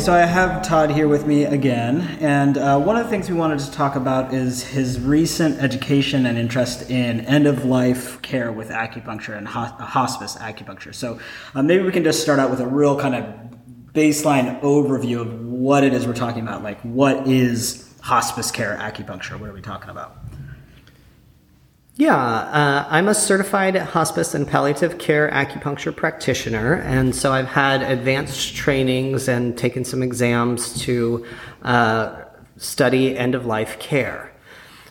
So I have Todd here with me again, and uh, one of the things we wanted to talk about is his recent education and interest in end of life care with acupuncture and ho- hospice acupuncture. So uh, maybe we can just start out with a real kind of baseline overview of what it is we're talking about. Like, what is hospice care acupuncture? What are we talking about? Yeah, uh, I'm a certified hospice and palliative care acupuncture practitioner, and so I've had advanced trainings and taken some exams to uh, study end of life care.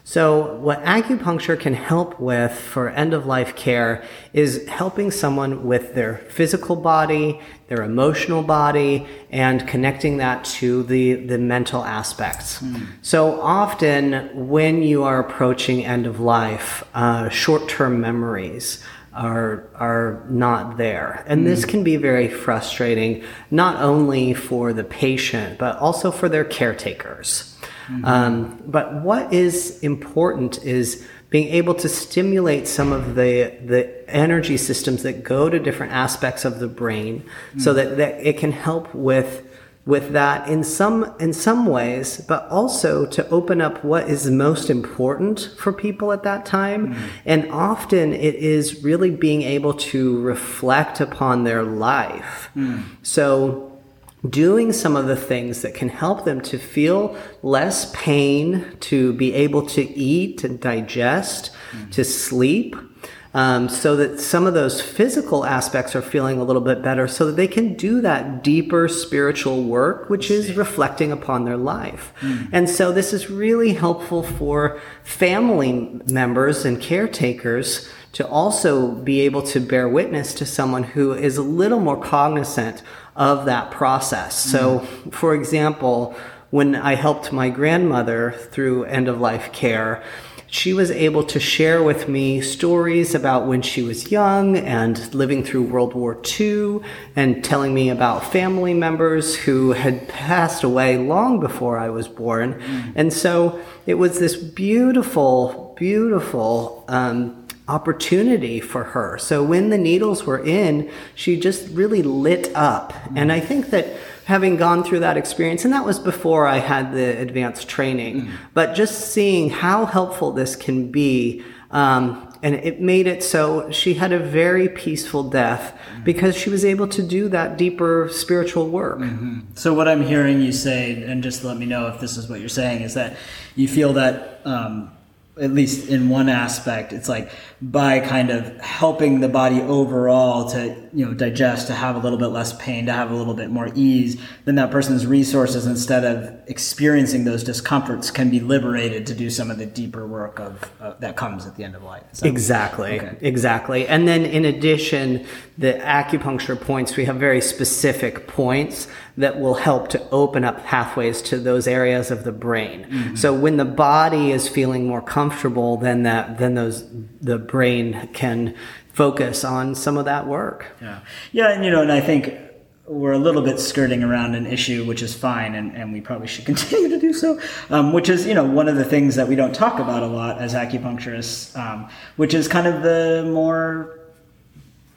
So, what acupuncture can help with for end of life care is helping someone with their physical body, their emotional body, and connecting that to the, the mental aspects. Mm. So, often when you are approaching end of life, uh, short term memories, are are not there and this can be very frustrating not only for the patient but also for their caretakers Mm-hmm. Um, but what is important is being able to stimulate some of the the energy systems that go to different aspects of the brain, mm-hmm. so that, that it can help with with that in some in some ways, but also to open up what is most important for people at that time. Mm-hmm. And often it is really being able to reflect upon their life. Mm. So doing some of the things that can help them to feel less pain, to be able to eat and digest, mm-hmm. to sleep. Um, so that some of those physical aspects are feeling a little bit better so that they can do that deeper spiritual work, which is reflecting upon their life. Mm. And so this is really helpful for family members and caretakers to also be able to bear witness to someone who is a little more cognizant of that process. So, for example, when I helped my grandmother through end of life care, she was able to share with me stories about when she was young and living through World War II and telling me about family members who had passed away long before I was born. Mm. And so it was this beautiful, beautiful um, opportunity for her. So when the needles were in, she just really lit up. And I think that having gone through that experience, and that was before I had the advanced training, mm. but just seeing how helpful this can be. Um, and it made it so she had a very peaceful death mm-hmm. because she was able to do that deeper spiritual work. Mm-hmm. So, what I'm hearing you say, and just let me know if this is what you're saying, is that you feel that um, at least in one aspect, it's like by kind of helping the body overall to, you know, digest, to have a little bit less pain, to have a little bit more ease, then that person's resources, instead of experiencing those discomforts, can be liberated to do some of the deeper work of uh, that comes at the end of life. Exactly. Okay. Exactly. And then in addition, the acupuncture points, we have very specific points that will help to open up pathways to those areas of the brain. Mm-hmm. So when the body is feeling more comfortable, then that then those the brain can focus on some of that work. Yeah, yeah, and you know, and I think we're a little bit skirting around an issue, which is fine, and, and we probably should continue to do so. Um, which is, you know, one of the things that we don't talk about a lot as acupuncturists, um, which is kind of the more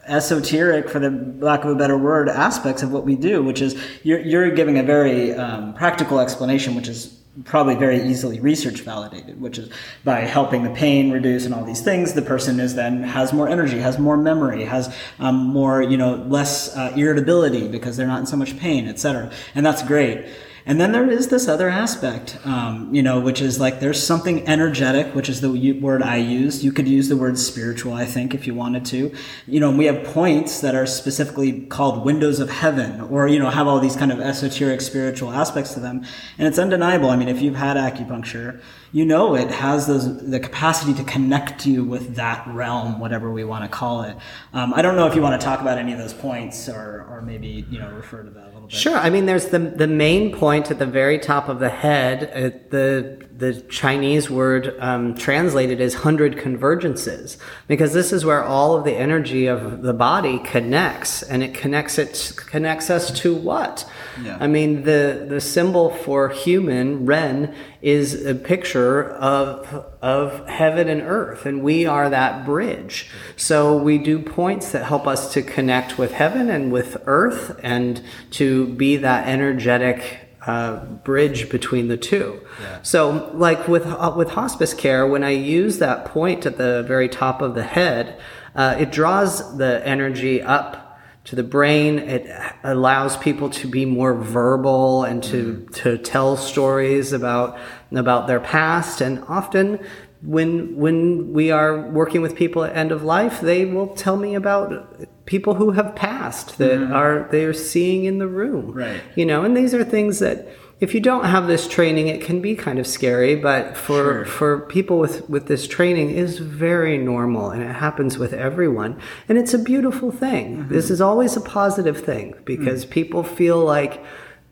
esoteric, for the lack of a better word, aspects of what we do, which is you're, you're giving a very um, practical explanation, which is probably very easily research validated, which is by helping the pain reduce and all these things, the person is then has more energy, has more memory, has um, more, you know, less uh, irritability because they're not in so much pain, etc. And that's great. And then there is this other aspect, um, you know, which is like there's something energetic, which is the word I use. You could use the word spiritual, I think, if you wanted to. You know, we have points that are specifically called windows of heaven, or you know, have all these kind of esoteric spiritual aspects to them. And it's undeniable. I mean, if you've had acupuncture, you know it has those the capacity to connect you with that realm, whatever we want to call it. Um, I don't know if you want to talk about any of those points, or or maybe you know refer to that a little bit. Sure. I mean, there's the the main point at the very top of the head, uh, the the Chinese word um, translated as hundred convergences, because this is where all of the energy of the body connects, and it connects it connects us to what? Yeah. I mean, the the symbol for human Ren is a picture of of heaven and earth, and we are that bridge. So we do points that help us to connect with heaven and with earth, and to be that energetic uh, bridge between the two. So, like with uh, with hospice care, when I use that point at the very top of the head, uh, it draws the energy up to the brain. It allows people to be more verbal and to to tell stories about about their past, and often. When when we are working with people at end of life, they will tell me about people who have passed that are they are seeing in the room Right. you know and these are things that if you don't have this training it can be kind of scary but for Sure. for people with with this training is very normal and it happens with everyone and it's a beautiful thing Mm-hmm. this is always a positive thing because Mm. people people feel like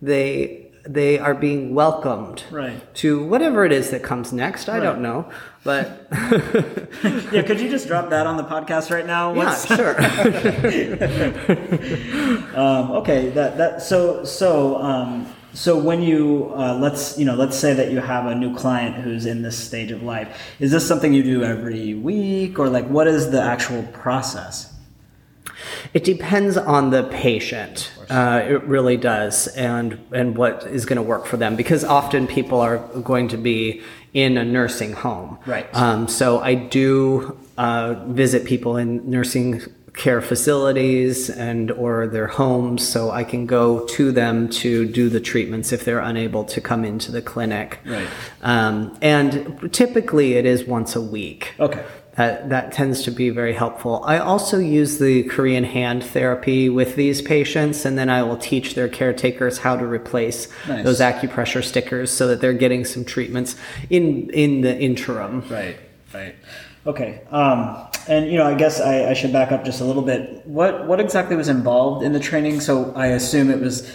they they are being welcomed Right. to whatever it is that comes next i don't know but Yeah, could you just drop that on the podcast right now? yeah sure Um, okay, that that so so um, so when you uh, let's you know let's say that you have a new client who's in this stage of life, is this something you do every week or like what is the actual process? It depends on the patient. Uh, it really does, and and what is going to work for them. Because often people are going to be in a nursing home. Right. Um, so I do uh, visit people in nursing care facilities and or their homes so I can go to them to do the treatments if they're unable to come into the clinic. Right. Um, and typically it is once a week. Okay. That, that tends to be very helpful. I also use the Korean hand therapy with these patients, and then I will teach their caretakers how to replace Nice. those acupressure stickers so that they're getting some treatments in in the interim. Right, right. Okay. Um, and you know, I guess I, I should back up just a little bit. What what exactly was involved in the training? So I assume it was,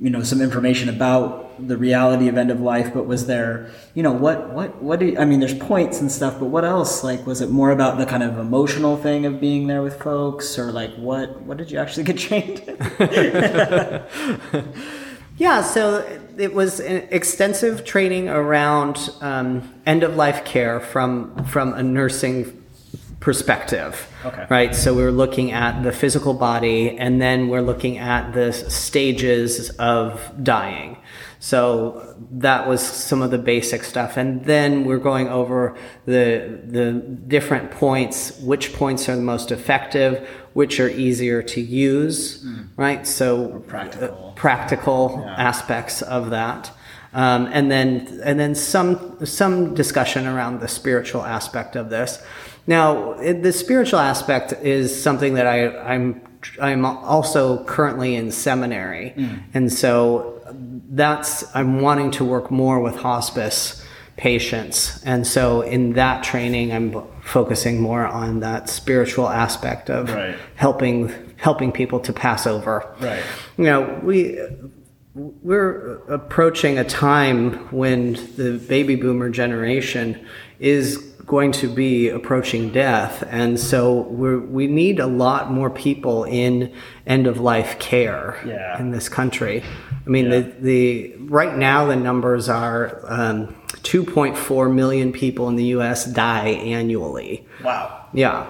you know, some information about the reality of end of life. But was there, you know, what what what? Do you, I mean, there's points and stuff, but what else? Like, was it more about the kind of emotional thing of being there with folks, or like what what did you actually get trained? Yeah, so it was extensive training around um, end of life care from from a nursing perspective. Okay. Right. So we're looking at the physical body, and then we're looking at the stages of dying. So that was some of the basic stuff, and then we're going over the the different points. Which points are the most effective? Which are easier to use? Mm. Right. So practical. practical aspects of that. Um, and then and then some some discussion around the spiritual aspect of this. Now, it, the spiritual aspect is something that I, I'm I'm also currently in seminary, and so that's I'm wanting to work more with hospice patients, and so in that training, I'm focusing more on that spiritual aspect of Right. helping helping people to pass over. Right. You know, we we're approaching a time when the baby boomer generation is going to be approaching death and so we're, we need a lot more people in end of life care Yeah. in this country i mean Yeah. the, the right now the numbers are um, 2.4 million people in the us die annually wow. yeah.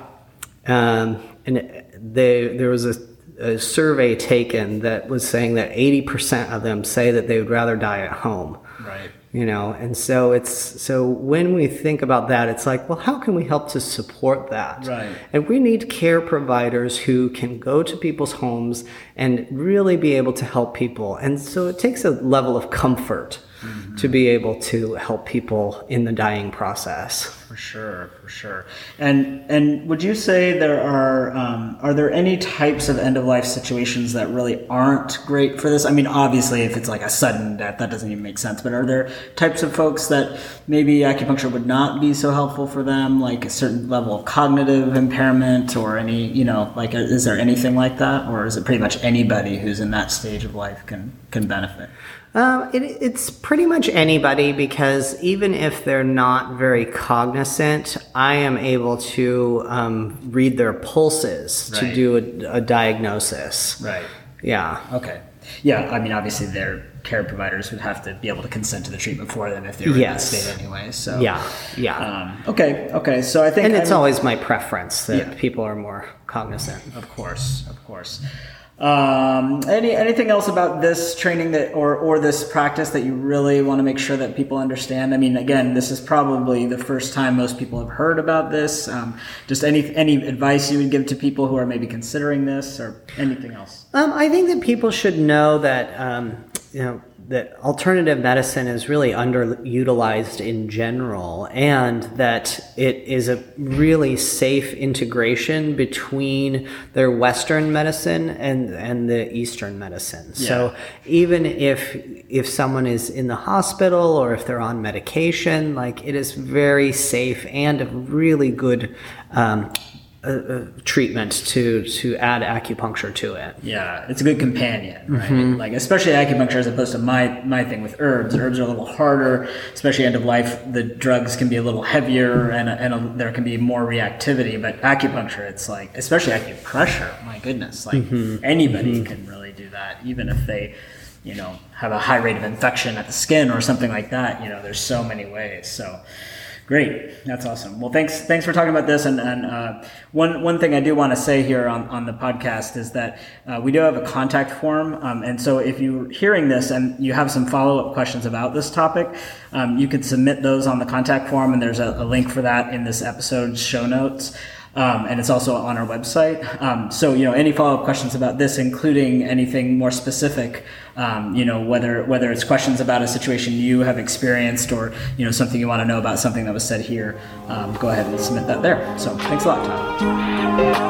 Um, and they, there was a, a survey taken that was saying that 80% of them say that they would rather die at home. Right. You know, and so it's so when we think about that, it's like, well, how can we help to support that? Right. And we need care providers who can go to people's homes and really be able to help people. And so it takes a level of comfort mm-hmm. to be able to help people in the dying process. Sure, for sure. And and would you say there are um, are there any types of end of life situations that really aren't great for this? I mean, obviously, if it's like a sudden death, that doesn't even make sense. But are there types of folks that maybe acupuncture would not be so helpful for them, like a certain level of cognitive impairment, or any you know, like is there anything like that, or is it pretty much anybody who's in that stage of life can can benefit? Um, it, it's pretty much anybody because even if they're not very cognizant, I am able to um, read their pulses to do a, a diagnosis. Right. Yeah. Okay. Yeah, I mean, obviously, their care providers would have to be able to consent to the treatment for them if they were Yes. in that state anyway. So Yeah. Yeah. Um, okay. Okay. So I think, and it's I'm- always my preference that Yeah. people are more cognizant. of course, of course. Um, any anything else about this training that or or this practice that you really want to make sure that people understand? I mean, again, this is probably the first time most people have heard about this. Um, just any any advice you would give to people who are maybe considering this or anything else? Um, I think that people should know that um, you know that alternative medicine is really underutilized in general, and that it is a really safe integration between their Western medicine and and the Eastern medicine. So even if if someone is in the hospital or if they're on medication, like it is very safe and a really good. Um, uh, uh, treatment to to add acupuncture to it. Yeah, it's a good companion, right? Mm-hmm. Like especially acupuncture as opposed to my my thing with herbs. Herbs are a little harder, especially end of life. The drugs can be a little heavier, and and a, there can be more reactivity. But acupuncture, it's like especially acupressure. My goodness, like Mm-hmm. anybody can really do that, even if they, you know, have a high rate of infection at the skin or something like that. You know, there's so many ways. So. Great, that's awesome. Well, thanks, thanks for talking about this. And, and uh, one one thing I do want to say here on, on the podcast is that uh, we do have a contact form, um, and so if you're hearing this and you have some follow up questions about this topic, um, you can submit those on the contact form, and there's a, a link for that in this episode's show notes. Um, and it's also on our website. Um, so, you know, any follow-up questions about this, including anything more specific, um, you know, whether whether it's questions about a situation you have experienced or you know something you want to know about something that was said here, um, go ahead and submit that there. So, thanks a lot, Tom.